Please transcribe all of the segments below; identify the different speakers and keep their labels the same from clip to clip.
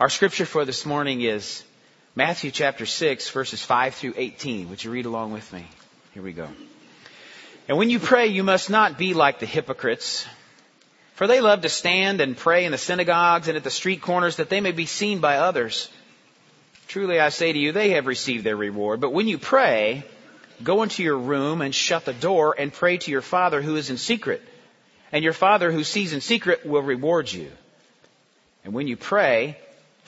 Speaker 1: Our scripture for this morning is Matthew chapter 6, verses 5 through 18. Would you read along with me? Here we go. And when you pray, you must not be like the hypocrites, for they love to stand and pray in the synagogues and at the street corners that they may be seen by others. Truly I say to you, they have received their reward. But when you pray, go into your room and shut the door and pray to your Father who is in secret. And your Father who sees in secret will reward you. And when you pray,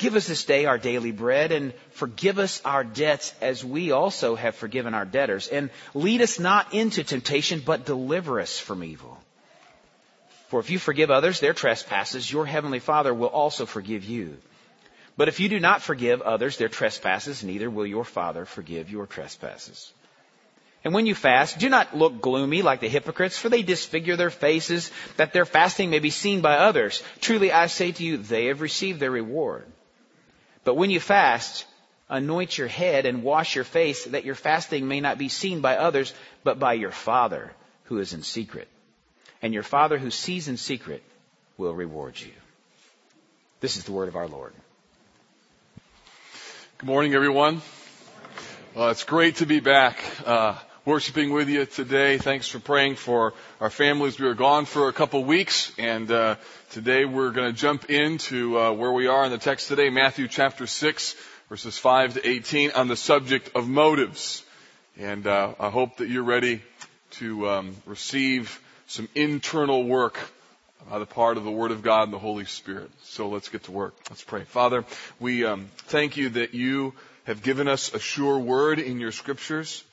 Speaker 1: Give us this day our daily bread and forgive us our debts as we also have forgiven our debtors. And lead us not into temptation, but deliver us from evil. For if you forgive others their trespasses, your heavenly Father will also forgive you. But if you do not forgive others their trespasses, neither will your Father forgive your trespasses. And when you fast, do not look gloomy like the hypocrites, for they disfigure their faces that their fasting may be seen by others. Truly I say to you, they have received their reward. But when you fast, anoint your head and wash your face that your fasting may not be seen by others, but by your Father who is in secret. And your Father who sees in secret will reward you. This is the word of our Lord.
Speaker 2: Good morning, everyone. Well, it's great to be back. Uh, worshiping with you today. Thanks for praying for our families. We were gone for a couple weeks, and uh, today we're going to jump into uh, where we are in the text today, Matthew chapter 6, verses 5 to 18, on the subject of motives. And uh, I hope that you're ready to um, receive some internal work by the part of the Word of God and the Holy Spirit. So let's get to work. Let's pray. Father, we um, thank you that you have given us a sure word in your scriptures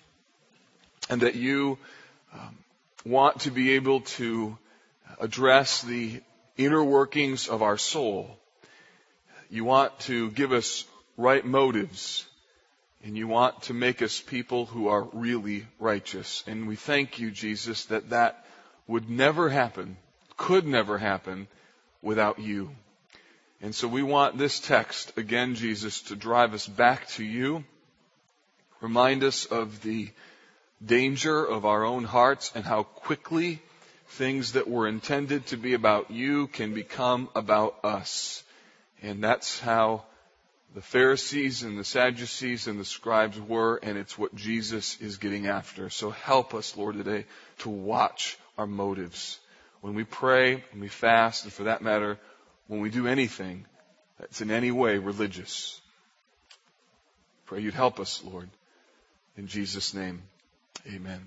Speaker 2: and that you um, want to be able to address the inner workings of our soul. You want to give us right motives and you want to make us people who are really righteous. And we thank you, Jesus, that that would never happen, could never happen without you. And so we want this text, again, Jesus, to drive us back to you. Remind us of the danger of our own hearts and how quickly things that were intended to be about you can become about us. And that's how the Pharisees and the Sadducees and the scribes were, and it's what Jesus is getting after. So help us, Lord, today to watch our motives. When we pray, when we fast, and for that matter, when we do anything that's in any way religious. Pray you'd help us, Lord. In Jesus' name. Amen.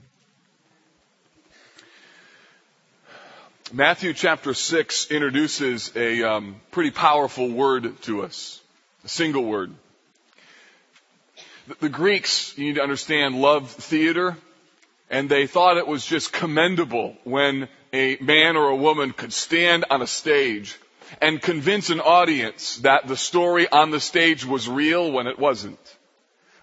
Speaker 2: Matthew chapter 6 introduces a um, pretty powerful word to us, a single word. The, the Greeks, you need to understand, loved theater, and they thought it was just commendable when a man or a woman could stand on a stage and convince an audience that the story on the stage was real when it wasn't.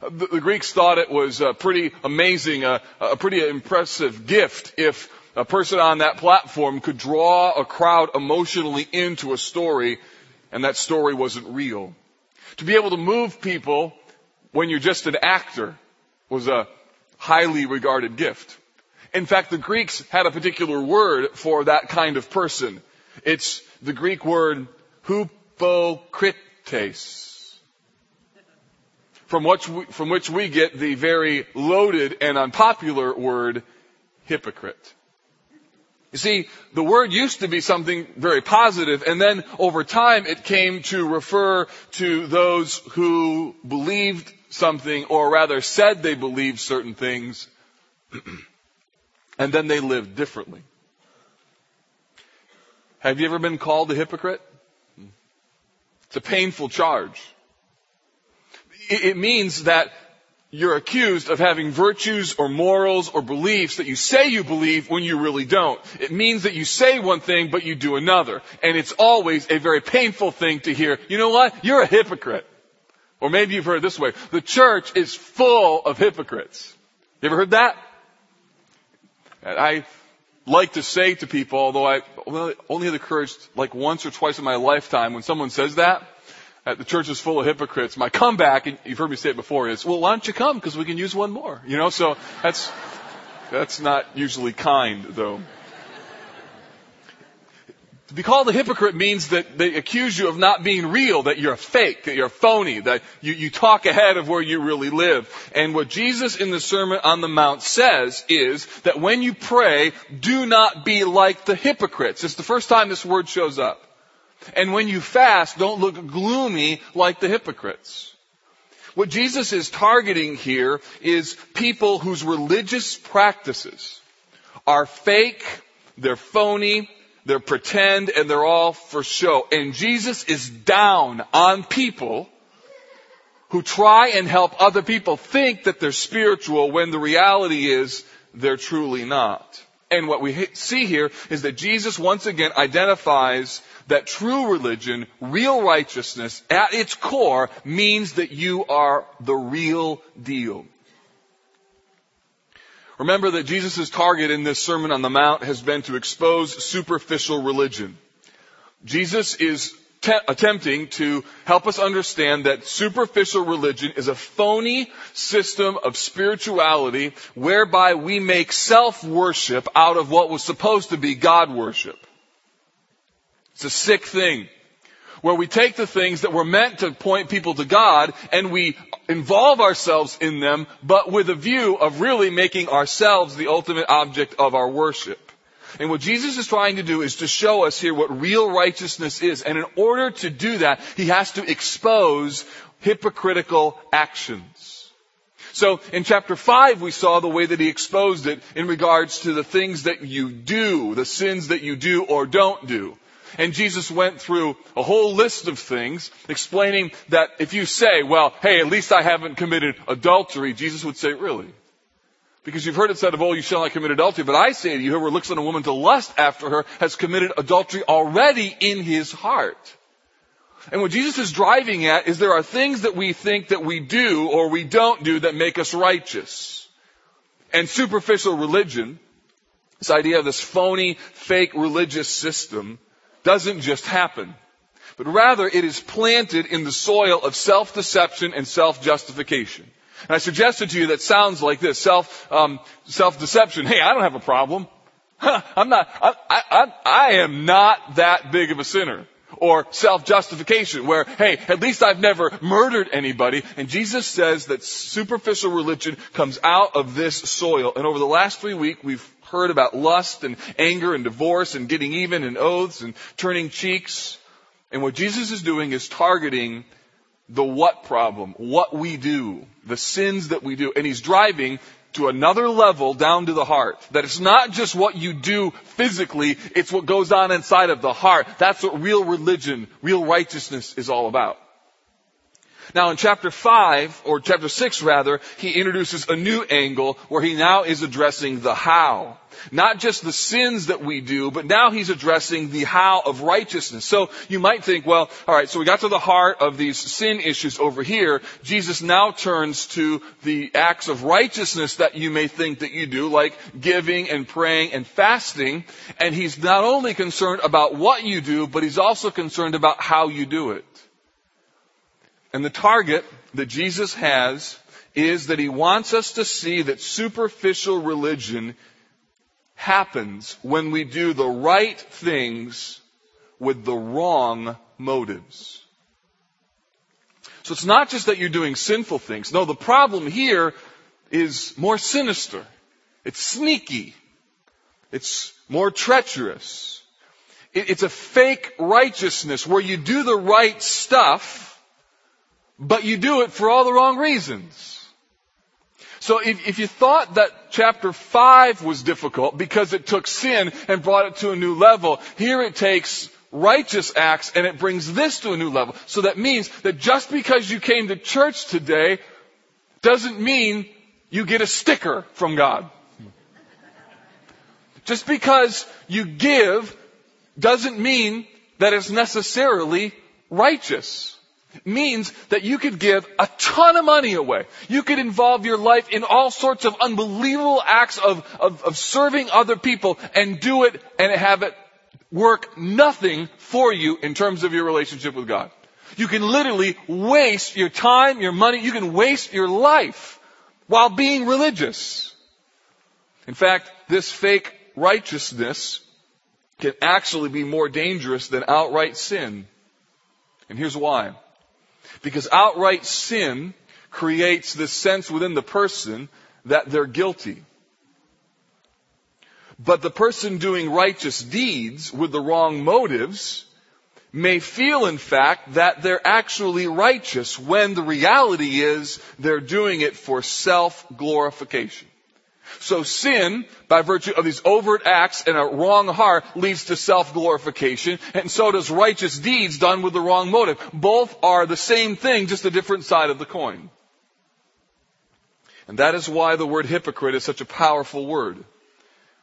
Speaker 2: The, the Greeks thought it was a pretty amazing, a, a pretty impressive gift if a person on that platform could draw a crowd emotionally into a story and that story wasn't real. To be able to move people when you're just an actor was a highly regarded gift. In fact, the Greeks had a particular word for that kind of person. It's the Greek word hypocrites from which, we, from which we get the very loaded and unpopular word hypocrite. You see, the word used to be something very positive, and then over time it came to refer to those who believed something, or rather said they believed certain things, and then they lived differently. Have you ever been called a hypocrite? It's a painful charge it means that you're accused of having virtues or morals or beliefs that you say you believe when you really don't. It means that you say one thing but you do another. And it's always a very painful thing to hear, you know what? You're a hypocrite. Or maybe you've heard it this way. The church is full of hypocrites. You ever heard that? I like to say to people, although I only had the courage like once or twice in my lifetime when someone says that the church is full of hypocrites, my comeback, and you've heard me say it before, is, well, why don't you come? Because we can use one more. You know, so that's, that's not usually kind, though. To be called a hypocrite means that they accuse you of not being real, that you're fake, that you're phony, that you, you talk ahead of where you really live. And what Jesus in the Sermon on the Mount says is that when you pray, do not be like the hypocrites. It's the first time this word shows up. And when you fast, don't look gloomy like the hypocrites. What Jesus is targeting here is people whose religious practices are fake, they're phony, they're pretend and they're all for show. And Jesus is down on people who try and help other people think that they're spiritual when the reality is they're truly not. And what we see here is that Jesus once again identifies that true religion, real righteousness, at its core means that you are the real deal. Remember that Jesus' target in this Sermon on the Mount has been to expose superficial religion. Jesus is te- attempting to help us understand that superficial religion is a phony system of spirituality whereby we make self-worship out of what was supposed to be God worship. It's a sick thing where we take the things that were meant to point people to God and we involve ourselves in them, but with a view of really making ourselves the ultimate object of our worship. And what Jesus is trying to do is to show us here what real righteousness is. And in order to do that, he has to expose hypocritical actions. So in chapter 5 we saw the way that he exposed it in regards to the things that you do, the sins that you do or don't do. And Jesus went through a whole list of things explaining that if you say, well, hey, at least I haven't committed adultery, Jesus would say, really? Because you've heard it said of old, you shall not commit adultery. But I say to you, whoever looks on a woman to lust after her has committed adultery already in his heart. And what Jesus is driving at is there are things that we think that we do or we don't do that make us righteous. And superficial religion, this idea of this phony, fake religious system, doesn't just happen, but rather it is planted in the soil of self-deception and self-justification. And I suggested to you that sounds like this, self, um, self-deception. Hey, I don't have a problem. I'm not, I, I, I am not that big of a sinner. Or self-justification, where, hey, at least I've never murdered anybody. And Jesus says that superficial religion comes out of this soil. And over the last three weeks, we've heard about lust and anger and divorce and getting even and oaths and turning cheeks. And what Jesus is doing is targeting the what problem, what we do, the sins that we do. And he's driving to another level down to the heart. That it's not just what you do physically, it's what goes on inside of the heart. That's what real religion, real righteousness is all about. Now in chapter 5, or chapter 6 rather, he introduces a new angle where he now is addressing the how. Not just the sins that we do, but now he's addressing the how of righteousness. So you might think, well, alright, so we got to the heart of these sin issues over here. Jesus now turns to the acts of righteousness that you may think that you do, like giving and praying and fasting. And he's not only concerned about what you do, but he's also concerned about how you do it. And the target that Jesus has is that he wants us to see that superficial religion happens when we do the right things with the wrong motives. So it's not just that you're doing sinful things. No, the problem here is more sinister. It's sneaky. It's more treacherous. It's a fake righteousness where you do the right stuff but you do it for all the wrong reasons. So if, if, you thought that chapter 5 was difficult because it took sin and brought it to a new level, here it takes righteous acts and it brings this to a new level. So that means that just because you came to church today doesn't mean you get a sticker from God. Just because you give doesn't mean that it's necessarily righteous. Means that you could give a ton of money away. You could involve your life in all sorts of unbelievable acts of, of, of serving other people and do it and have it work nothing for you in terms of your relationship with God. You can literally waste your time, your money, you can waste your life while being religious. In fact, this fake righteousness can actually be more dangerous than outright sin. And here's why. Because outright sin creates this sense within the person that they're guilty. But the person doing righteous deeds with the wrong motives may feel in fact that they're actually righteous when the reality is they're doing it for self-glorification. So sin, by virtue of these overt acts and a wrong heart, leads to self-glorification, and so does righteous deeds done with the wrong motive. Both are the same thing, just a different side of the coin. And that is why the word hypocrite is such a powerful word.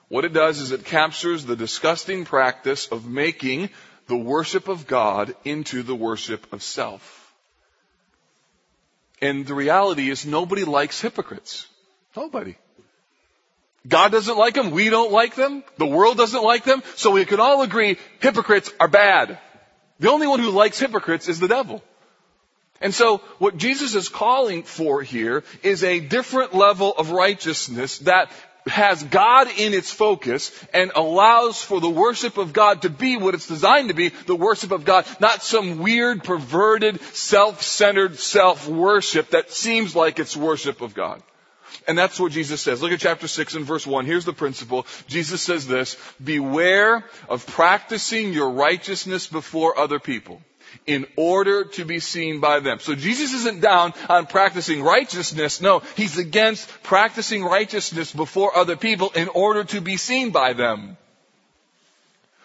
Speaker 2: What it does is it captures the disgusting practice of making the worship of God into the worship of self. And the reality is nobody likes hypocrites. Nobody. God doesn't like them. We don't like them. The world doesn't like them. So we can all agree hypocrites are bad. The only one who likes hypocrites is the devil. And so what Jesus is calling for here is a different level of righteousness that has God in its focus and allows for the worship of God to be what it's designed to be, the worship of God, not some weird, perverted, self-centered self-worship that seems like it's worship of God. And that's what Jesus says. Look at chapter 6 and verse 1. Here's the principle. Jesus says this, beware of practicing your righteousness before other people in order to be seen by them. So Jesus isn't down on practicing righteousness. No, he's against practicing righteousness before other people in order to be seen by them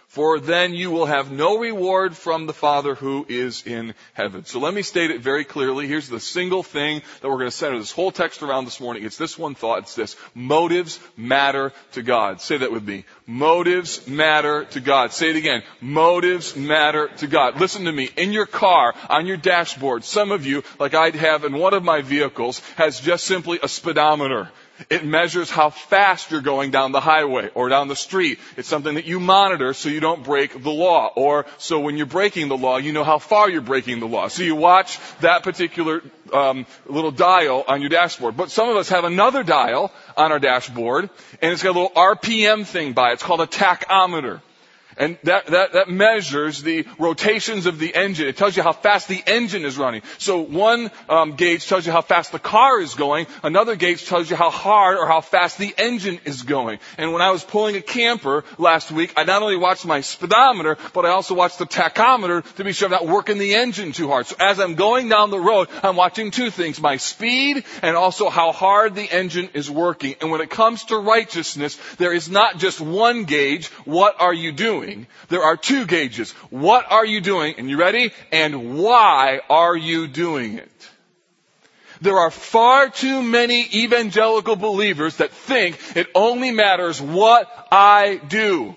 Speaker 2: for then you will have no reward from the Father who is in heaven. So let me state it very clearly. Here's the single thing that we're going to center this whole text around this morning. It's this one thought. It's this. Motives matter to God. Say that with me. Motives matter to God. Say it again. Motives matter to God. Listen to me. In your car, on your dashboard, some of you, like I have in one of my vehicles, has just simply a speedometer. It measures how fast you're going down the highway or down the street. It's something that you monitor so you don't break the law. Or so when you're breaking the law, you know how far you're breaking the law. So you watch that particular um, little dial on your dashboard. But some of us have another dial on our dashboard, and it's got a little RPM thing by it. It's called a tachometer. And that, that, that measures the rotations of the engine. It tells you how fast the engine is running. So one um, gauge tells you how fast the car is going. Another gauge tells you how hard or how fast the engine is going. And when I was pulling a camper last week, I not only watched my speedometer, but I also watched the tachometer to be sure I'm not working the engine too hard. So as I'm going down the road, I'm watching two things, my speed and also how hard the engine is working. And when it comes to righteousness, there is not just one gauge. What are you doing? Doing. There are two gauges. What are you doing? And you ready? And why are you doing it? There are far too many evangelical believers that think it only matters what I do.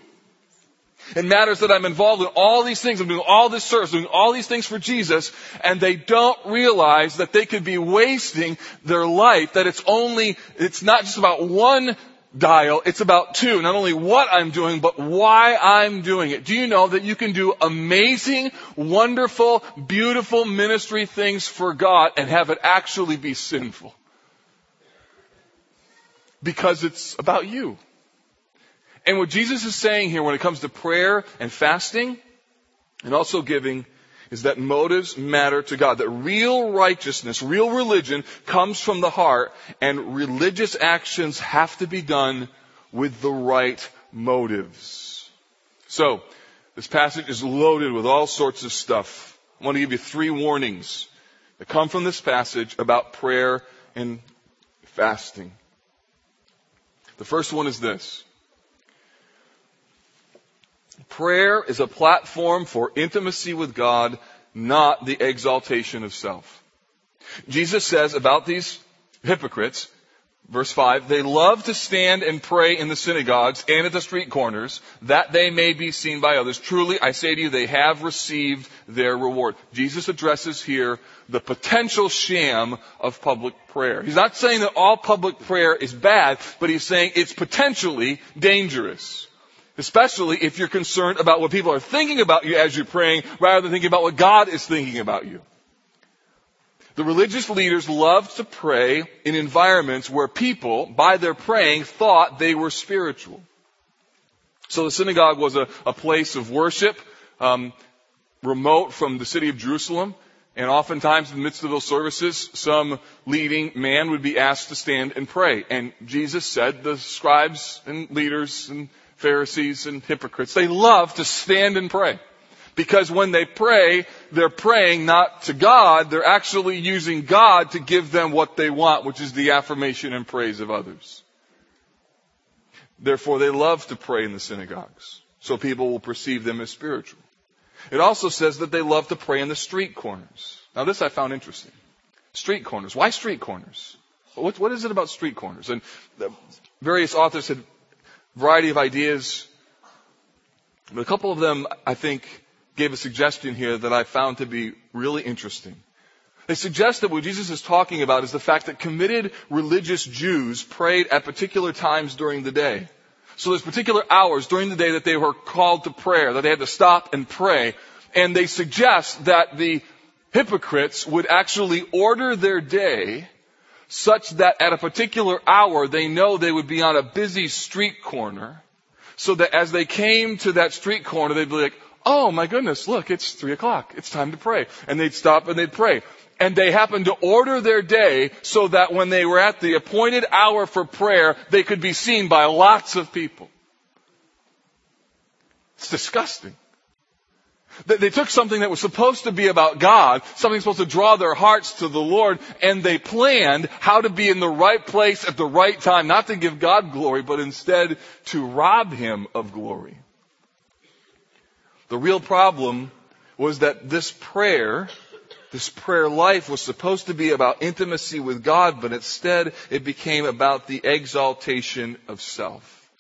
Speaker 2: It matters that I'm involved in all these things. I'm doing all this service, doing all these things for Jesus, and they don't realize that they could be wasting their life, that it's only, it's not just about one dial, it's about two. Not only what I'm doing, but why I'm doing it. Do you know that you can do amazing, wonderful, beautiful ministry things for God and have it actually be sinful? Because it's about you. And what Jesus is saying here when it comes to prayer and fasting and also giving is that motives matter to God. That real righteousness, real religion comes from the heart and religious actions have to be done with the right motives. So, this passage is loaded with all sorts of stuff. I want to give you three warnings that come from this passage about prayer and fasting. The first one is this. Prayer is a platform for intimacy with God, not the exaltation of self. Jesus says about these hypocrites, Verse 5, they love to stand and pray in the synagogues and at the street corners, that they may be seen by others. Truly, I say to you, they have received their reward. Jesus addresses here the potential sham of public prayer. He's not saying that all public prayer is bad, but he's saying it's potentially dangerous. Especially if you're concerned about what people are thinking about you as you're praying, rather than thinking about what God is thinking about you. The religious leaders loved to pray in environments where people, by their praying, thought they were spiritual. So the synagogue was a, a place of worship, um, remote from the city of Jerusalem. And oftentimes in the midst of those services, some leading man would be asked to stand and pray. And Jesus said the scribes and leaders and Pharisees and hypocrites, they love to stand and pray. Because when they pray, they're praying not to God, they're actually using God to give them what they want, which is the affirmation and praise of others. Therefore, they love to pray in the synagogues, so people will perceive them as spiritual. It also says that they love to pray in the street corners. Now this I found interesting. Street corners. Why street corners? What, what is it about street corners? And uh, various authors had variety of ideas. But a couple of them, I think, gave a suggestion here that I found to be really interesting. They suggest that what Jesus is talking about is the fact that committed religious Jews prayed at particular times during the day. So there's particular hours during the day that they were called to prayer, that they had to stop and pray. And they suggest that the hypocrites would actually order their day such that at a particular hour they know they would be on a busy street corner so that as they came to that street corner they'd be like, Oh my goodness, look, it's three o'clock. It's time to pray. And they'd stop and they'd pray. And they happened to order their day so that when they were at the appointed hour for prayer, they could be seen by lots of people. It's disgusting. They took something that was supposed to be about God, something supposed to draw their hearts to the Lord, and they planned how to be in the right place at the right time, not to give God glory, but instead to rob Him of glory. The real problem was that this prayer, this prayer life was supposed to be about intimacy with God, but instead it became about the exaltation of self.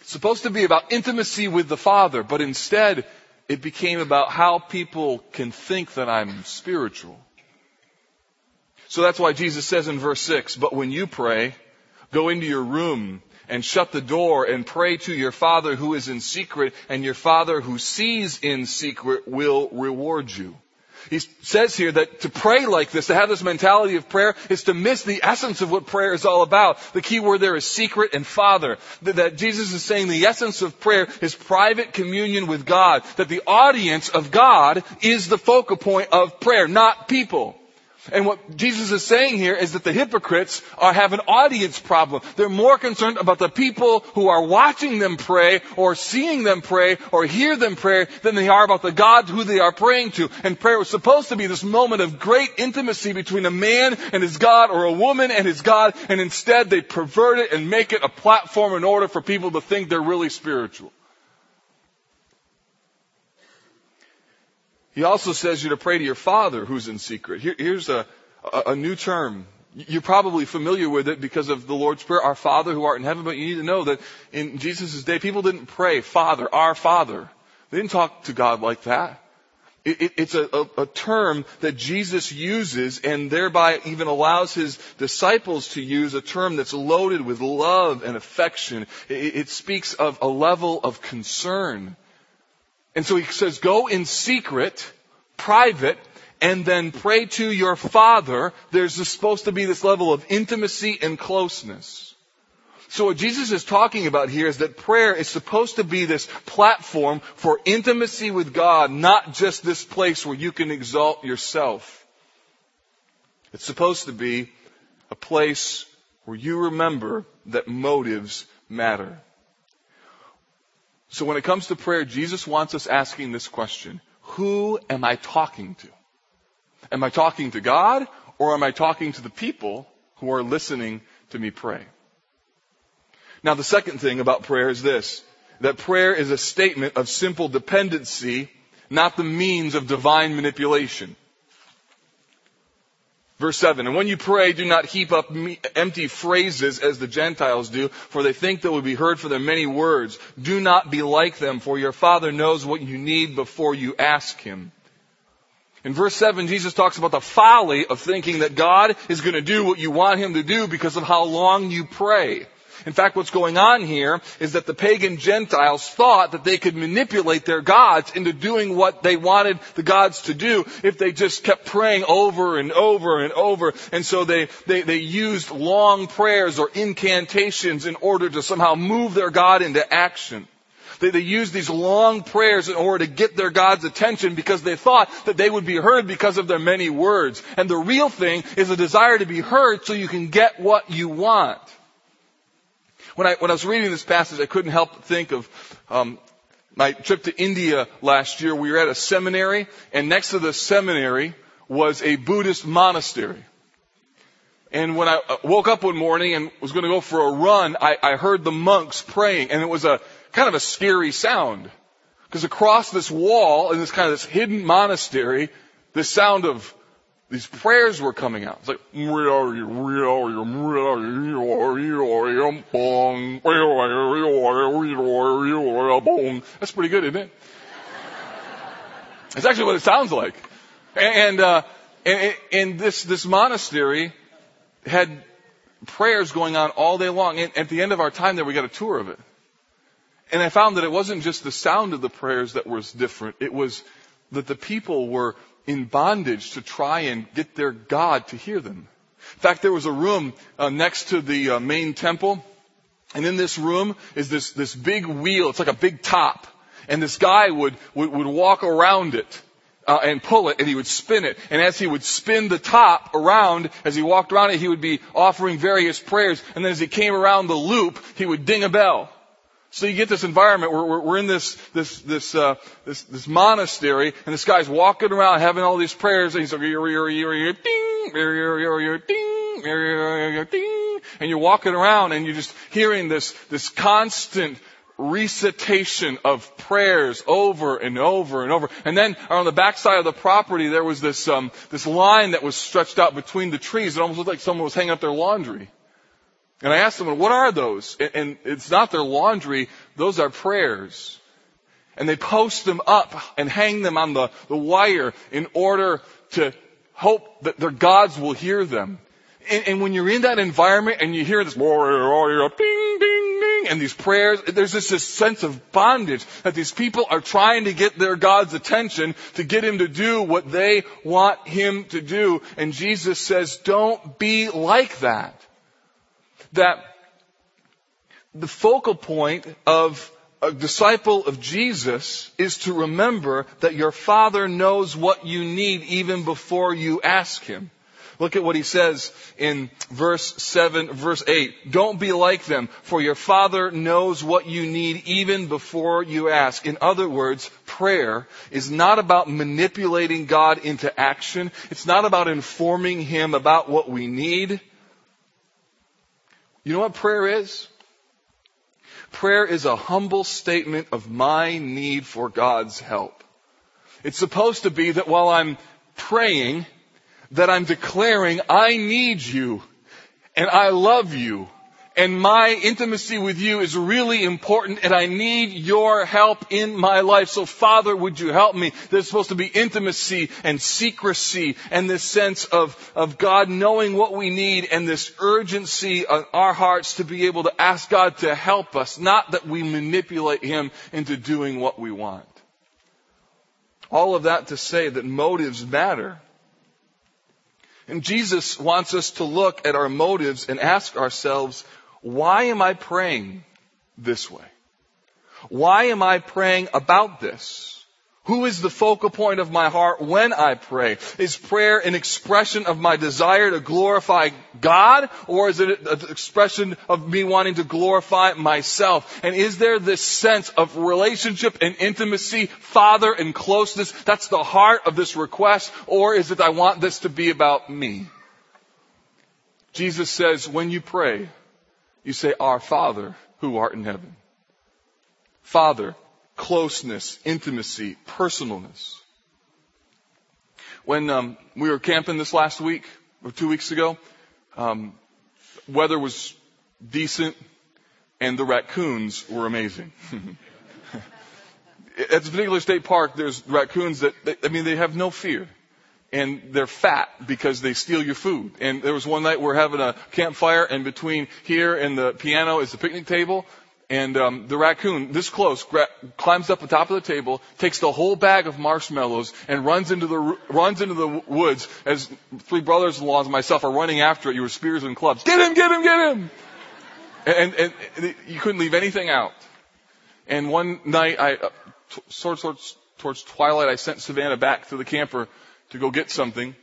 Speaker 2: It's supposed to be about intimacy with the Father, but instead it became about how people can think that I'm spiritual. So that's why Jesus says in verse 6, but when you pray, go into your room and shut the door and pray to your Father who is in secret, and your Father who sees in secret will reward you. He says here that to pray like this, to have this mentality of prayer, is to miss the essence of what prayer is all about. The key word there is secret and Father. That Jesus is saying the essence of prayer is private communion with God. That the audience of God is the focal point of prayer, not people. And what Jesus is saying here is that the hypocrites are have an audience problem. They're more concerned about the people who are watching them pray or seeing them pray or hear them pray than they are about the God who they are praying to. And prayer was supposed to be this moment of great intimacy between a man and his God or a woman and his God. And instead they pervert it and make it a platform in order for people to think they're really spiritual. He also says you to pray to your Father who's in secret. Here, here's a, a, a new term. You're probably familiar with it because of the Lord's Prayer, our Father who art in heaven, but you need to know that in Jesus' day, people didn't pray, Father, our Father. They didn't talk to God like that. It, it, it's a, a, a, term that Jesus uses and thereby even allows his disciples to use a term that's loaded with love and affection. It, it speaks of a level of concern and so he says, go in secret, private, and then pray to your Father. There's supposed to be this level of intimacy and closeness. So what Jesus is talking about here is that prayer is supposed to be this platform for intimacy with God, not just this place where you can exalt yourself. It's supposed to be a place where you remember that motives matter. So when it comes to prayer, Jesus wants us asking this question. Who am I talking to? Am I talking to God or am I talking to the people who are listening to me pray? Now the second thing about prayer is this, that prayer is a statement of simple dependency, not the means of divine manipulation. Verse 7, and when you pray, do not heap up empty phrases as the Gentiles do, for they think they will be heard for their many words. Do not be like them, for your Father knows what you need before you ask Him. In verse 7, Jesus talks about the folly of thinking that God is going to do what you want Him to do because of how long you pray. In fact, what's going on here is that the pagan Gentiles thought that they could manipulate their gods into doing what they wanted the gods to do if they just kept praying over and over and over. And so they, they, they used long prayers or incantations in order to somehow move their God into action. They, they used these long prayers in order to get their God's attention because they thought that they would be heard because of their many words. And the real thing is a desire to be heard so you can get what you want. When I, when I was reading this passage, I couldn't help but think of um, my trip to India last year. We were at a seminary, and next to the seminary was a Buddhist monastery. And when I uh, woke up one morning and was going to go for a run, I, I heard the monks praying, and it was a kind of a scary sound. Because across this wall, in this kind of this hidden monastery, the sound of these prayers were coming out. It's like, that's pretty good, isn't it? That's actually what it sounds like. And, uh, and, and this, this monastery had prayers going on all day long. And at the end of our time there, we got a tour of it. And I found that it wasn't just the sound of the prayers that was different. It was that the people were in bondage to try and get their God to hear them. In fact, there was a room uh, next to the uh, main temple, and in this room is this, this big wheel. It's like a big top. And this guy would, would, would walk around it. Uh, and pull it and he would spin it. And as he would spin the top around, as he walked around it, he would be offering various prayers. And then as he came around the loop, he would ding a bell. So you get this environment where we're, in this this this, uh, this this monastery, and this guy's walking around having all these prayers, and he's like, ding, ding, ding, and you're walking around, and you're just hearing this this constant recitation of prayers over and over and over. And then on the backside of the property, there was this um, this line that was stretched out between the trees. It almost looked like someone was hanging up their laundry. And I asked them, what are those? And it's not their laundry, those are prayers. And they post them up and hang them on the, the wire in order to hope that their gods will hear them. And, and when you're in that environment and you hear this, ding, ding, ding, and these prayers, there's just this sense of bondage that these people are trying to get their God's attention to get him to do what they want him to do. And Jesus says, don't be like that that the focal point of a disciple of Jesus is to remember that your Father knows what you need even before you ask Him. Look at what he says in verse 7, verse 8. Don't be like them, for your Father knows what you need even before you ask. In other words, prayer is not about manipulating God into action. It's not about informing Him about what we need. You know what prayer is? Prayer is a humble statement of my need for God's help. It's supposed to be that while I'm praying, that I'm declaring, I need you and I love you and my intimacy with you is really important and I need your help in my life. So Father, would you help me? There's supposed to be intimacy and secrecy and this sense of, of God knowing what we need and this urgency on our hearts to be able to ask God to help us, not that we manipulate Him into doing what we want. All of that to say that motives matter. And Jesus wants us to look at our motives and ask ourselves, why am I praying this way? Why am I praying about this? Who is the focal point of my heart when I pray? Is prayer an expression of my desire to glorify God or is it an expression of me wanting to glorify myself? And is there this sense of relationship and intimacy, father and closeness? That's the heart of this request or is it I want this to be about me? Jesus says when you pray, you say, Our Father who art in heaven. Father, closeness, intimacy, personalness. When um, we were camping this last week, or two weeks ago. Um, weather was decent, and the raccoons were amazing. At this particular state park, there's raccoons that, I mean, they have no fear. And they're fat because they steal your food. And there was one night we're having a campfire, and between here and the piano is the picnic table. And um, the raccoon, this close, gra- climbs up the top of the table, takes the whole bag of marshmallows, and runs into the runs into the woods as three brothers-in-law and myself are running after it. You were spears and clubs. Get him! Get him! Get him! And, and, and you couldn't leave anything out. And one night, I uh, t- towards, towards twilight, I sent Savannah back to the camper to go get something.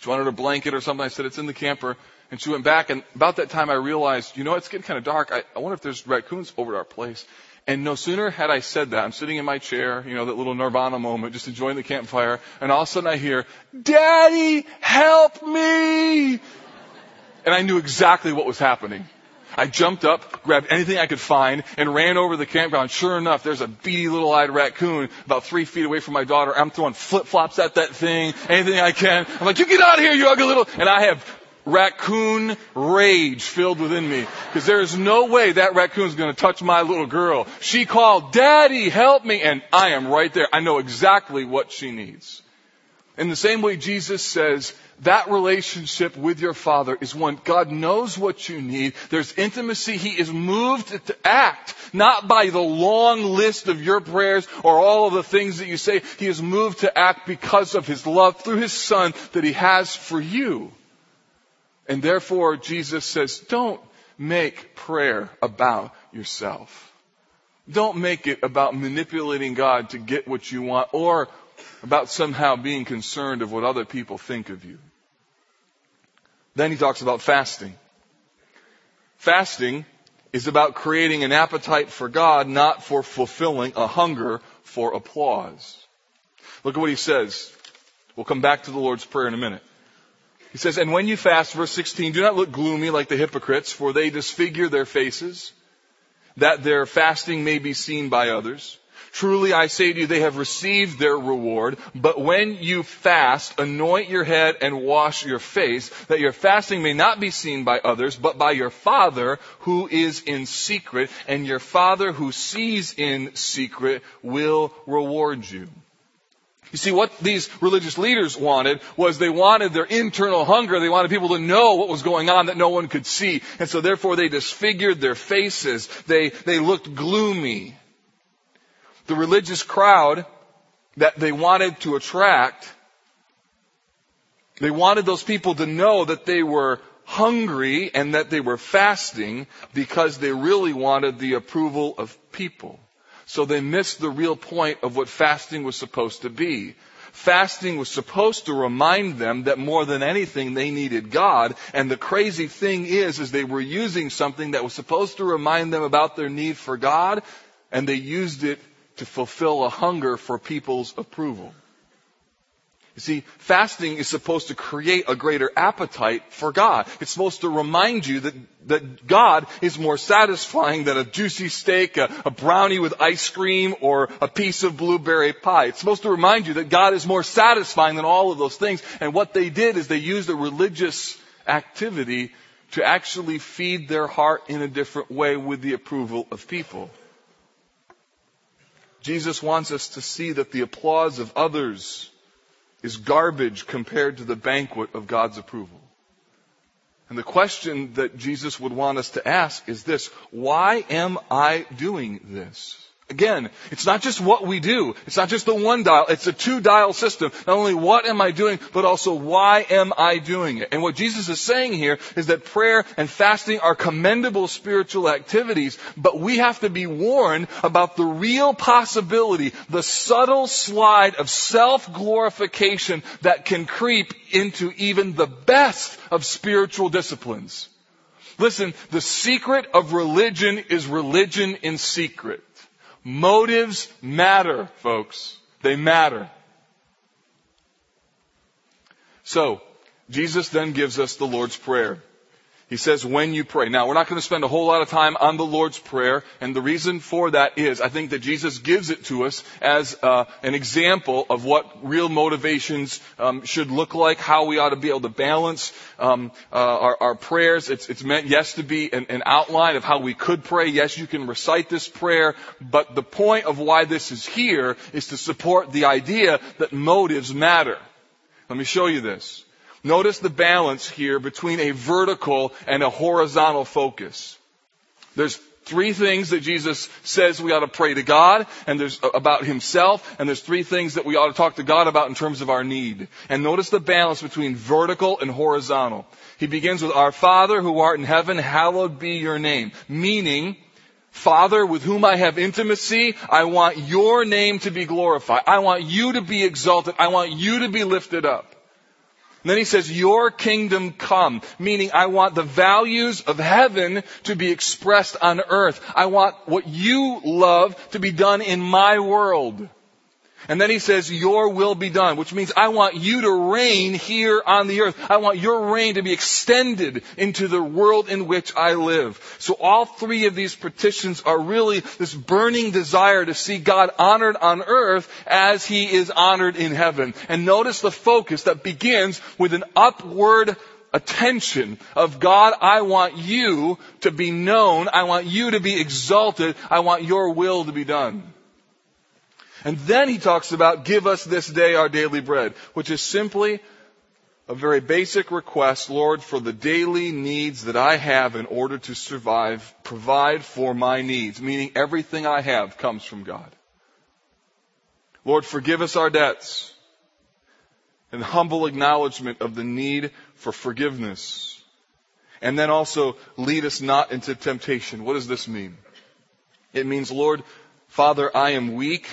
Speaker 2: She wanted a blanket or something. I said, it's in the camper. And she went back, and about that time I realized, you know, it's getting kind of dark. I, I wonder if there's raccoons over at our place. And no sooner had I said that, I'm sitting in my chair, you know, that little nirvana moment, just enjoying the campfire, and all of a sudden I hear, Daddy, help me! And I knew exactly what was happening. I jumped up, grabbed anything I could find, and ran over the campground. Sure enough, there's a beady little eyed raccoon about three feet away from my daughter. I'm throwing flip flops at that thing, anything I can. I'm like, you get out of here, you ugly little, and I have raccoon rage filled within me. Because there is no way that raccoon is going to touch my little girl. She called, Daddy, help me. And I am right there. I know exactly what she needs. In the same way Jesus says, that relationship with your Father is one God knows what you need. There's intimacy. He is moved to act, not by the long list of your prayers or all of the things that you say. He is moved to act because of His love through His Son that He has for you. And therefore, Jesus says, don't make prayer about yourself. Don't make it about manipulating God to get what you want or about somehow being concerned of what other people think of you. Then he talks about fasting. Fasting is about creating an appetite for God, not for fulfilling a hunger for applause. Look at what he says. We'll come back to the Lord's Prayer in a minute. He says, And when you fast, verse 16, do not look gloomy like the hypocrites, for they disfigure their faces, that their fasting may be seen by others. Truly I say to you, they have received their reward. But when you fast, anoint your head and wash your face, that your fasting may not be seen by others, but by your Father who is in secret, and your Father who sees in secret will reward you. You see, what these religious leaders wanted was they wanted their internal hunger. They wanted people to know what was going on that no one could see. And so therefore they disfigured their faces. They, they looked gloomy. The religious crowd that they wanted to attract, they wanted those people to know that they were hungry and that they were fasting because they really wanted the approval of people. So they missed the real point of what fasting was supposed to be. Fasting was supposed to remind them that more than anything they needed God. And the crazy thing is, is they were using something that was supposed to remind them about their need for God, and they used it to fulfill a hunger for people's approval. You see, fasting is supposed to create a greater appetite for God. It's supposed to remind you that, that God is more satisfying than a juicy steak, a, a brownie with ice cream, or a piece of blueberry pie. It's supposed to remind you that God is more satisfying than all of those things. And what they did is they used a religious activity to actually feed their heart in a different way with the approval of people. Jesus wants us to see that the applause of others is garbage compared to the banquet of God's approval. And the question that Jesus would want us to ask is this, why am I doing this? Again, it's not just what we do. It's not just the one dial. It's a two dial system. Not only what am I doing, but also why am I doing it? And what Jesus is saying here is that prayer and fasting are commendable spiritual activities, but we have to be warned about the real possibility, the subtle slide of self-glorification that can creep into even the best of spiritual disciplines. Listen, the secret of religion is religion in secret. Motives matter, folks. They matter. So, Jesus then gives us the Lord's Prayer. He says, when you pray. Now, we're not going to spend a whole lot of time on the Lord's Prayer, and the reason for that is I think that Jesus gives it to us as uh, an example of what real motivations um, should look like, how we ought to be able to balance um, uh, our, our, prayers. It's, it's, meant, yes, to be an, an outline of how we could pray. Yes, you can recite this prayer, but the point of why this is here is to support the idea that motives matter. Let me show you this. Notice the balance here between a vertical and a horizontal focus. There's three things that Jesus says we ought to pray to God, and there's uh, about Himself, and there's three things that we ought to talk to God about in terms of our need. And notice the balance between vertical and horizontal. He begins with, Our Father who art in heaven, hallowed be your name. Meaning, Father with whom I have intimacy, I want your name to be glorified. I want you to be exalted. I want you to be lifted up. Then he says, your kingdom come, meaning I want the values of heaven to be expressed on earth. I want what you love to be done in my world. And then he says, your will be done, which means I want you to reign here on the earth. I want your reign to be extended into the world in which I live. So all three of these petitions are really this burning desire to see God honored on earth as he is honored in heaven. And notice the focus that begins with an upward attention of God, I want you to be known. I want you to be exalted. I want your will to be done. And then he talks about give us this day our daily bread, which is simply a very basic request, Lord, for the daily needs that I have in order to survive, provide for my needs, meaning everything I have comes from God. Lord, forgive us our debts and humble acknowledgement of the need for forgiveness. And then also lead us not into temptation. What does this mean? It means, Lord, Father, I am weak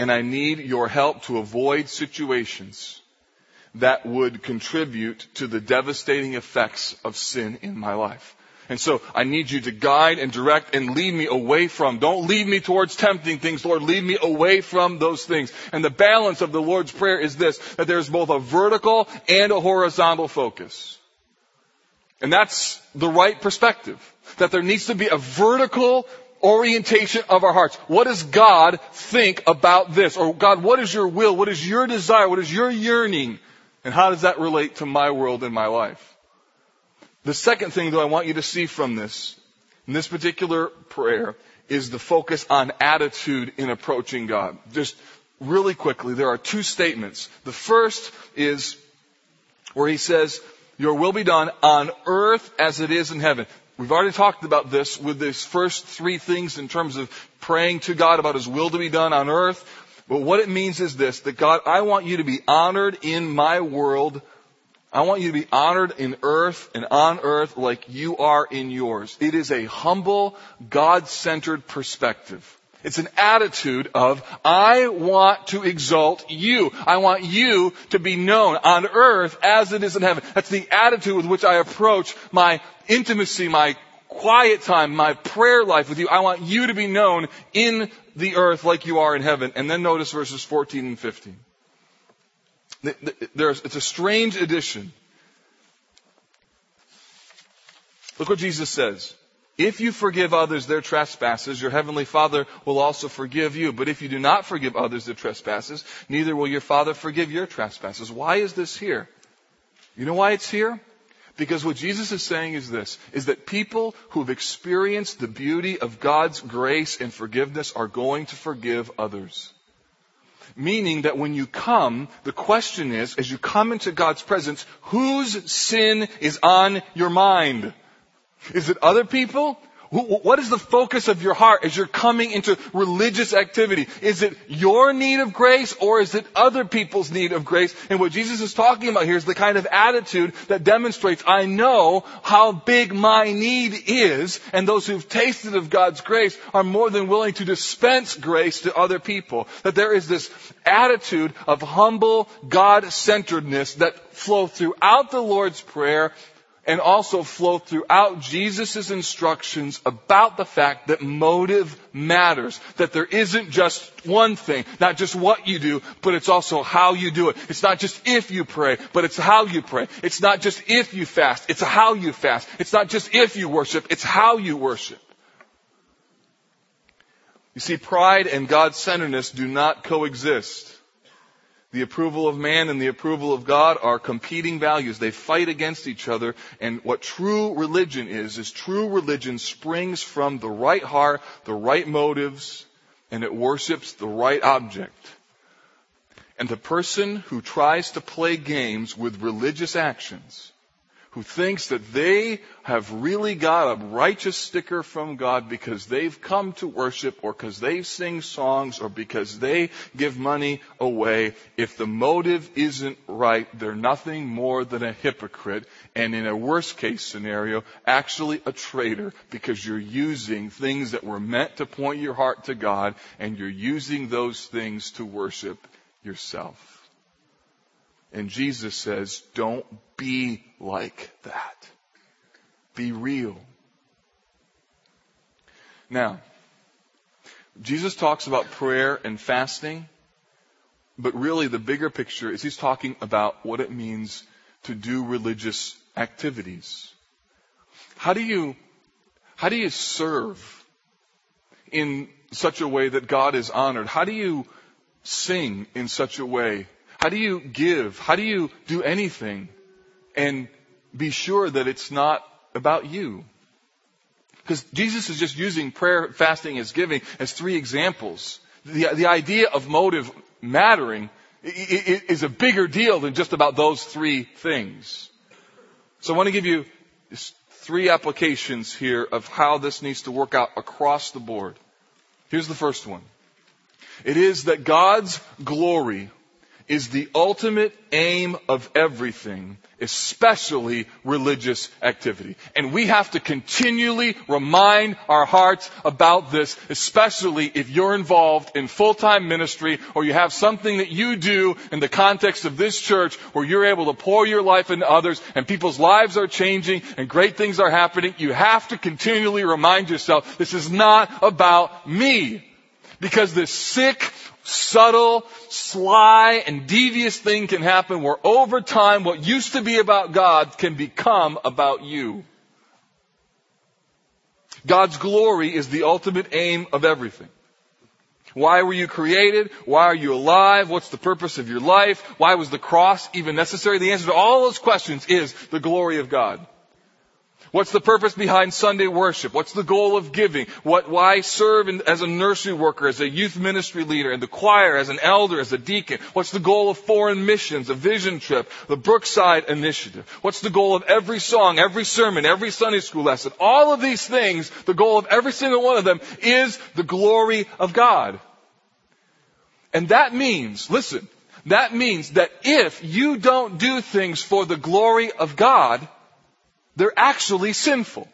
Speaker 2: and I need your help to avoid situations that would contribute to the devastating effects of sin in my life. And so I need you to guide and direct and lead me away from. Don't lead me towards tempting things, Lord. Lead me away from those things. And the balance of the Lord's Prayer is this, that there's both a vertical and a horizontal focus. And that's the right perspective. That there needs to be a vertical orientation of our hearts. What does God think about this? Or God, what is your will? What is your desire? What is your yearning? And how does that relate to my world and my life? The second thing that I want you to see from this, in this particular prayer, is the focus on attitude in approaching God. Just really quickly, there are two statements. The first is where he says, your will be done on earth as it is in heaven. We've already talked about this with these first three things in terms of praying to God about His will to be done on earth. But what it means is this, that God, I want you to be honored in my world. I want you to be honored in earth and on earth like you are in yours. It is a humble, God-centered perspective. It's an attitude of, I want to exalt you. I want you to be known on earth as it is in heaven. That's the attitude with which I approach my intimacy, my quiet time, my prayer life with you. I want you to be known in the earth like you are in heaven. And then notice verses 14 and 15. There's, it's a strange addition. Look what Jesus says. If you forgive others their trespasses, your heavenly Father will also forgive you. But if you do not forgive others their trespasses, neither will your Father forgive your trespasses. Why is this here? You know why it's here? Because what Jesus is saying is this, is that people who've experienced the beauty of God's grace and forgiveness are going to forgive others. Meaning that when you come, the question is, as you come into God's presence, whose sin is on your mind? Is it other people? What is the focus of your heart as you're coming into religious activity? Is it your need of grace or is it other people's need of grace? And what Jesus is talking about here is the kind of attitude that demonstrates, I know how big my need is, and those who've tasted of God's grace are more than willing to dispense grace to other people. That there is this attitude of humble God-centeredness that flow throughout the Lord's Prayer and also flow throughout Jesus' instructions about the fact that motive matters. That there isn't just one thing, not just what you do, but it's also how you do it. It's not just if you pray, but it's how you pray. It's not just if you fast, it's how you fast. It's not just if you worship, it's how you worship. You see, pride and God-centeredness do not coexist. The approval of man and the approval of God are competing values. They fight against each other. And what true religion is, is true religion springs from the right heart, the right motives, and it worships the right object. And the person who tries to play games with religious actions who thinks that they have really got a righteous sticker from God because they've come to worship or because they sing songs or because they give money away. If the motive isn't right, they're nothing more than a hypocrite and in a worst case scenario, actually a traitor because you're using things that were meant to point your heart to God and you're using those things to worship yourself. And Jesus says, don't be like that. Be real. Now, Jesus talks about prayer and fasting, but really the bigger picture is he's talking about what it means to do religious activities. How do you, how do you serve in such a way that God is honored? How do you sing in such a way how do you give? How do you do anything and be sure that it's not about you? Because Jesus is just using prayer, fasting, as giving as three examples. The, the idea of motive mattering is a bigger deal than just about those three things. So I want to give you three applications here of how this needs to work out across the board. Here's the first one. It is that God's glory is the ultimate aim of everything, especially religious activity. And we have to continually remind our hearts about this, especially if you're involved in full-time ministry or you have something that you do in the context of this church where you're able to pour your life into others and people's lives are changing and great things are happening. You have to continually remind yourself, this is not about me. Because this sick, subtle, sly, and devious thing can happen where over time what used to be about God can become about you. God's glory is the ultimate aim of everything. Why were you created? Why are you alive? What's the purpose of your life? Why was the cross even necessary? The answer to all those questions is the glory of God. What's the purpose behind Sunday worship? What's the goal of giving? What, why serve in, as a nursery worker, as a youth ministry leader, in the choir, as an elder, as a deacon? What's the goal of foreign missions, a vision trip, the Brookside initiative? What's the goal of every song, every sermon, every Sunday school lesson? All of these things, the goal of every single one of them is the glory of God. And that means, listen, that means that if you don't do things for the glory of God, they're actually sinful.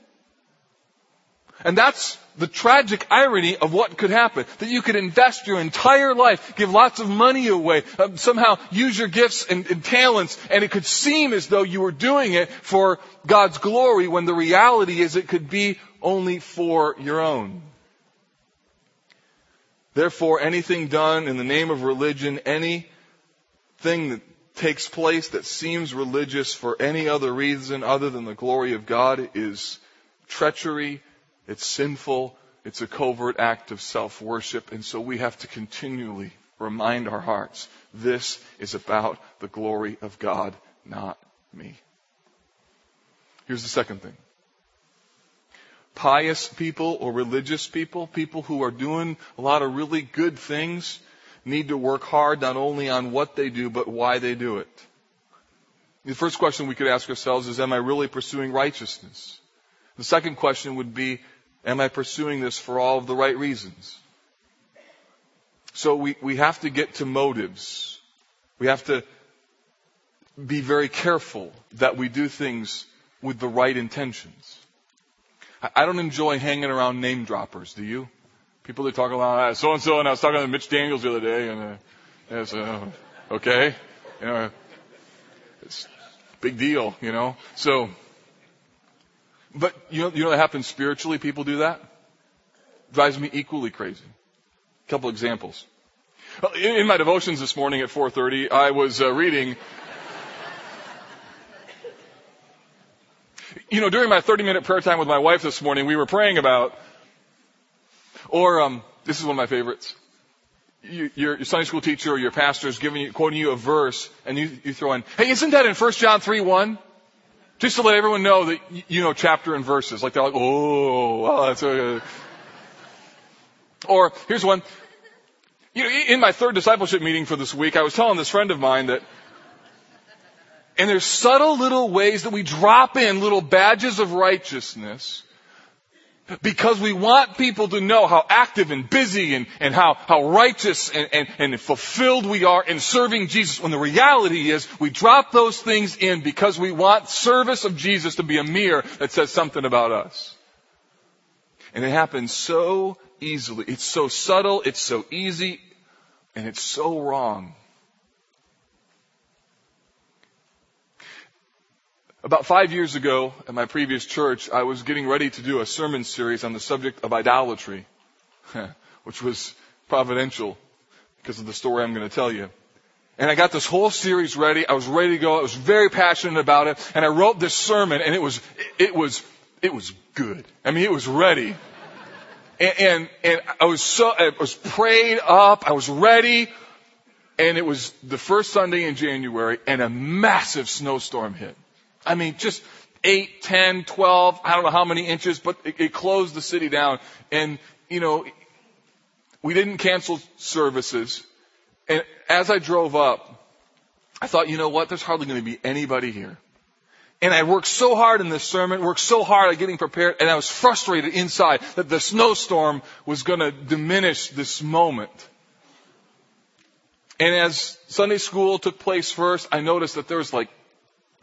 Speaker 2: And that's the tragic irony of what could happen. That you could invest your entire life, give lots of money away, um, somehow use your gifts and, and talents, and it could seem as though you were doing it for God's glory when the reality is it could be only for your own. Therefore, anything done in the name of religion, anything that takes place that seems religious for any other reason other than the glory of God is treachery, it's sinful, it's a covert act of self-worship, and so we have to continually remind our hearts, this is about the glory of God, not me. Here's the second thing. Pious people or religious people, people who are doing a lot of really good things, need to work hard not only on what they do, but why they do it. The first question we could ask ourselves is, am I really pursuing righteousness? The second question would be, am I pursuing this for all of the right reasons? So we, we have to get to motives. We have to be very careful that we do things with the right intentions. I don't enjoy hanging around name droppers, do you? People that talk a lot. so and so, and I was talking to Mitch Daniels the other day, and uh, it's uh, okay, you know, it's big deal, you know. So But you know, you know what happens spiritually? People do that. Drives me equally crazy. A couple examples. In my devotions this morning at 4:30, I was uh, reading. You know, during my 30-minute prayer time with my wife this morning, we were praying about, or um, this is one of my favorites. You, your, Sunday school teacher or your pastor is giving you, quoting you a verse, and you, you throw in, "Hey, isn't that in 1 John 3 1?" Just to let everyone know that you know chapter and verses. Like they're like, "Oh, well, that's a." Or here's one. You know, in my third discipleship meeting for this week, I was telling this friend of mine that, and there's subtle little ways that we drop in little badges of righteousness because we want people to know how active and busy and, and how, how righteous and, and, and fulfilled we are in serving Jesus. When the reality is we drop those things in because we want service of Jesus to be a mirror that says something about us. And it happens so easily. It's so subtle. It's so easy. And it's so wrong. About five years ago at my previous church, I was getting ready to do a sermon series on the subject of idolatry, which was providential because of the story I'm going to tell you. And I got this whole series ready. I was ready to go. I was very passionate about it. And I wrote this sermon and it was, it was, it was good. I mean, it was ready. And, and, and I was so, I was prayed up, I was ready, and it was the first Sunday in January, and a massive snowstorm hit. I mean, just 8, 10, 12, I don't know how many inches, but it, it closed the city down. And, you know, we didn't cancel services. And as I drove up, I thought, you know what, there's hardly going to be anybody here. And I worked so hard in this sermon, worked so hard at getting prepared, and I was frustrated inside that the snowstorm was going to diminish this moment. And as Sunday school took place first, I noticed that there was like,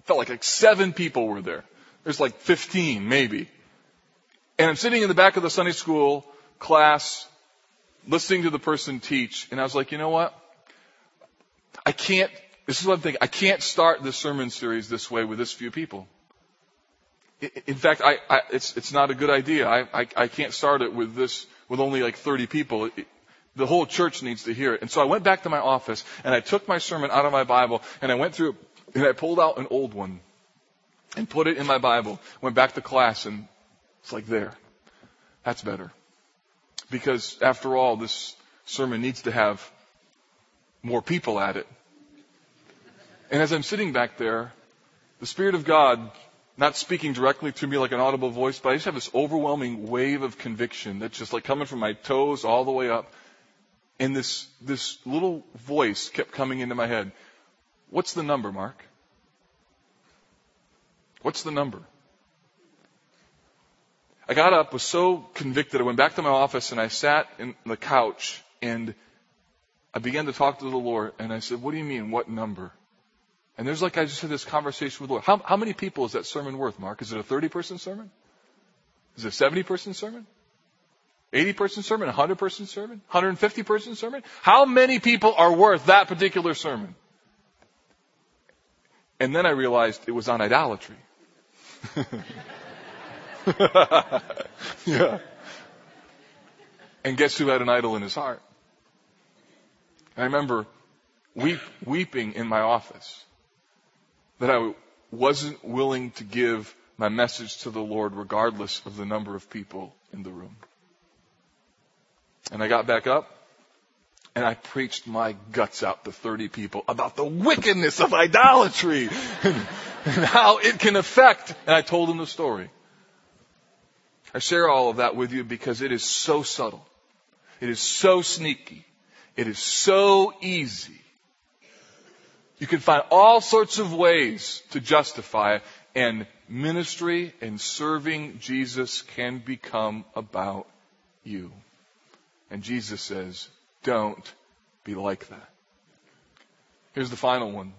Speaker 2: felt like like seven people were there. There's like 15 maybe. And I'm sitting in the back of the Sunday school class, listening to the person teach, and I was like, you know what? I can't this is what I'm thinking. I can't start this sermon series this way with this few people. In fact, I, I, it's, it's not a good idea. I, I, I can't start it with this, with only like 30 people. It, the whole church needs to hear it. And so I went back to my office and I took my sermon out of my Bible and I went through and I pulled out an old one and put it in my Bible. Went back to class and it's like there. That's better. Because after all, this sermon needs to have more people at it and as I'm sitting back there, the Spirit of God, not speaking directly to me like an audible voice, but I just have this overwhelming wave of conviction that's just like coming from my toes all the way up. And this, this little voice kept coming into my head. What's the number, Mark? What's the number? I got up, was so convicted, I went back to my office and I sat in the couch and I began to talk to the Lord and I said, what do you mean, what number? And there's like I just had this conversation with the Lord. How, how many people is that sermon worth, Mark? Is it a 30 person sermon? Is it a 70 person sermon? 80 person sermon? 100 person sermon? 150 person sermon? How many people are worth that particular sermon? And then I realized it was on idolatry. yeah. And guess who had an idol in his heart? I remember weep, weeping in my office that I wasn't willing to give my message to the Lord regardless of the number of people in the room. And I got back up and I preached my guts out to 30 people about the wickedness of idolatry and, and how it can affect. And I told them the story. I share all of that with you because it is so subtle. It is so sneaky. It is so easy you can find all sorts of ways to justify it, and ministry and serving Jesus can become about you. And Jesus says, don't be like that. Here's the final one.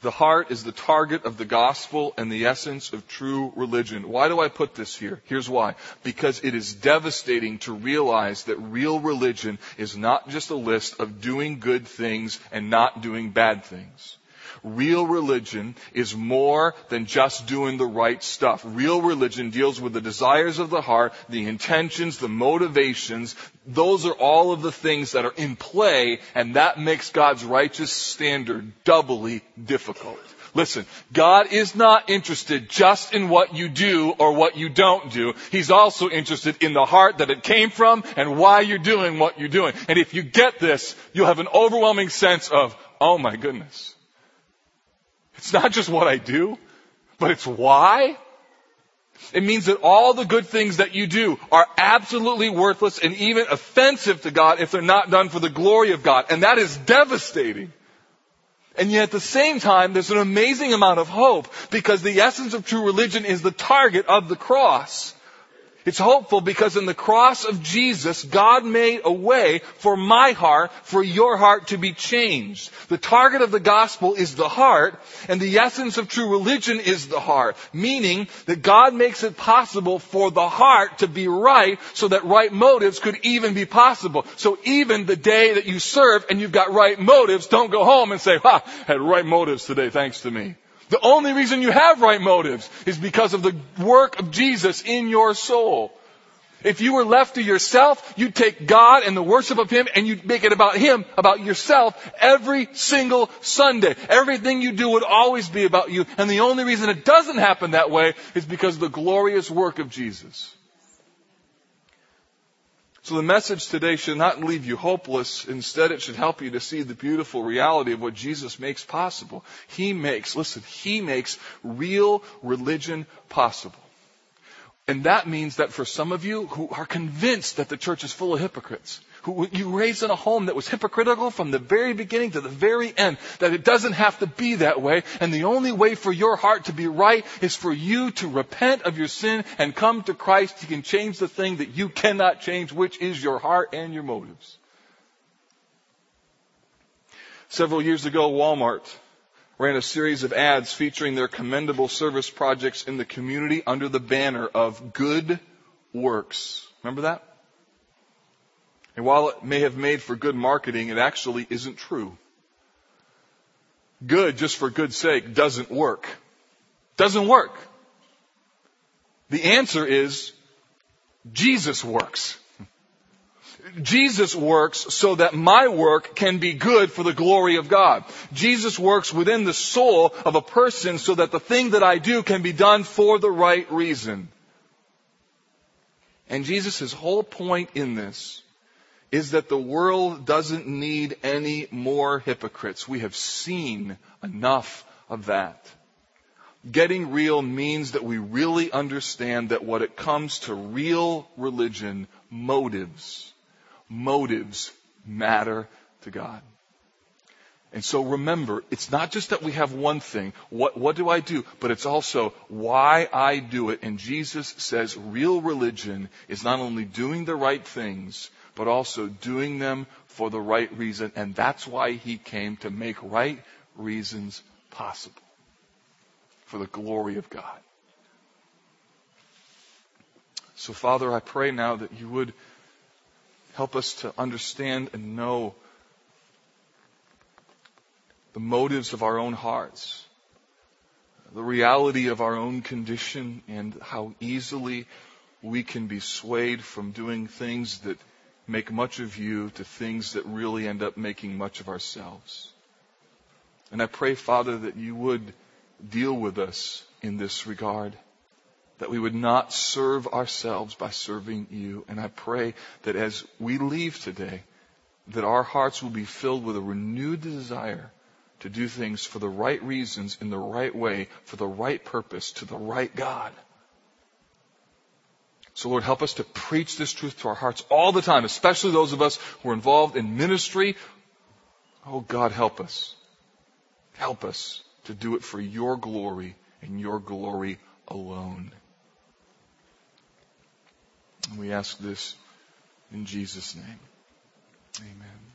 Speaker 2: The heart is the target of the gospel and the essence of true religion. Why do I put this here? Here's why. Because it is devastating to realize that real religion is not just a list of doing good things and not doing bad things. Real religion is more than just doing the right stuff. Real religion deals with the desires of the heart, the intentions, the motivations. Those are all of the things that are in play, and that makes God's righteous standard doubly difficult. Listen, God is not interested just in what you do or what you don't do. He's also interested in the heart that it came from and why you're doing what you're doing. And if you get this, you'll have an overwhelming sense of, oh my goodness. It's not just what I do, but it's why. It means that all the good things that you do are absolutely worthless and even offensive to God if they're not done for the glory of God. And that is devastating. And yet at the same time, there's an amazing amount of hope because the essence of true religion is the target of the cross. It's hopeful because in the cross of Jesus, God made a way for my heart, for your heart to be changed. The target of the gospel is the heart, and the essence of true religion is the heart. Meaning that God makes it possible for the heart to be right so that right motives could even be possible. So even the day that you serve and you've got right motives, don't go home and say, ha, had right motives today thanks to me. The only reason you have right motives is because of the work of Jesus in your soul. If you were left to yourself, you'd take God and the worship of Him and you'd make it about Him, about yourself, every single Sunday. Everything you do would always be about you. And the only reason it doesn't happen that way is because of the glorious work of Jesus. So the message today should not leave you hopeless. Instead, it should help you to see the beautiful reality of what Jesus makes possible. He makes, listen, He makes real religion possible. And that means that for some of you who are convinced that the church is full of hypocrites, who you raised in a home that was hypocritical from the very beginning to the very end, that it doesn't have to be that way. And the only way for your heart to be right is for you to repent of your sin and come to Christ. He can change the thing that you cannot change, which is your heart and your motives. Several years ago, Walmart ran a series of ads featuring their commendable service projects in the community under the banner of good works. Remember that? And while it may have made for good marketing, it actually isn't true. Good just for good's sake doesn't work. Doesn't work. The answer is Jesus works. Jesus works so that my work can be good for the glory of God. Jesus works within the soul of a person so that the thing that I do can be done for the right reason. And Jesus' whole point in this is that the world doesn't need any more hypocrites. We have seen enough of that. Getting real means that we really understand that when it comes to real religion, motives, motives matter to God. And so remember, it's not just that we have one thing, what, what do I do? But it's also why I do it. And Jesus says real religion is not only doing the right things, but also doing them for the right reason. And that's why he came to make right reasons possible for the glory of God. So, Father, I pray now that you would help us to understand and know the motives of our own hearts, the reality of our own condition, and how easily we can be swayed from doing things that make much of you to things that really end up making much of ourselves. And I pray, Father, that you would deal with us in this regard. That we would not serve ourselves by serving you. And I pray that as we leave today, that our hearts will be filled with a renewed desire to do things for the right reasons, in the right way, for the right purpose, to the right God. So Lord, help us to preach this truth to our hearts all the time, especially those of us who are involved in ministry. Oh God, help us. Help us to do it for your glory and your glory alone. We ask this in Jesus' name. Amen.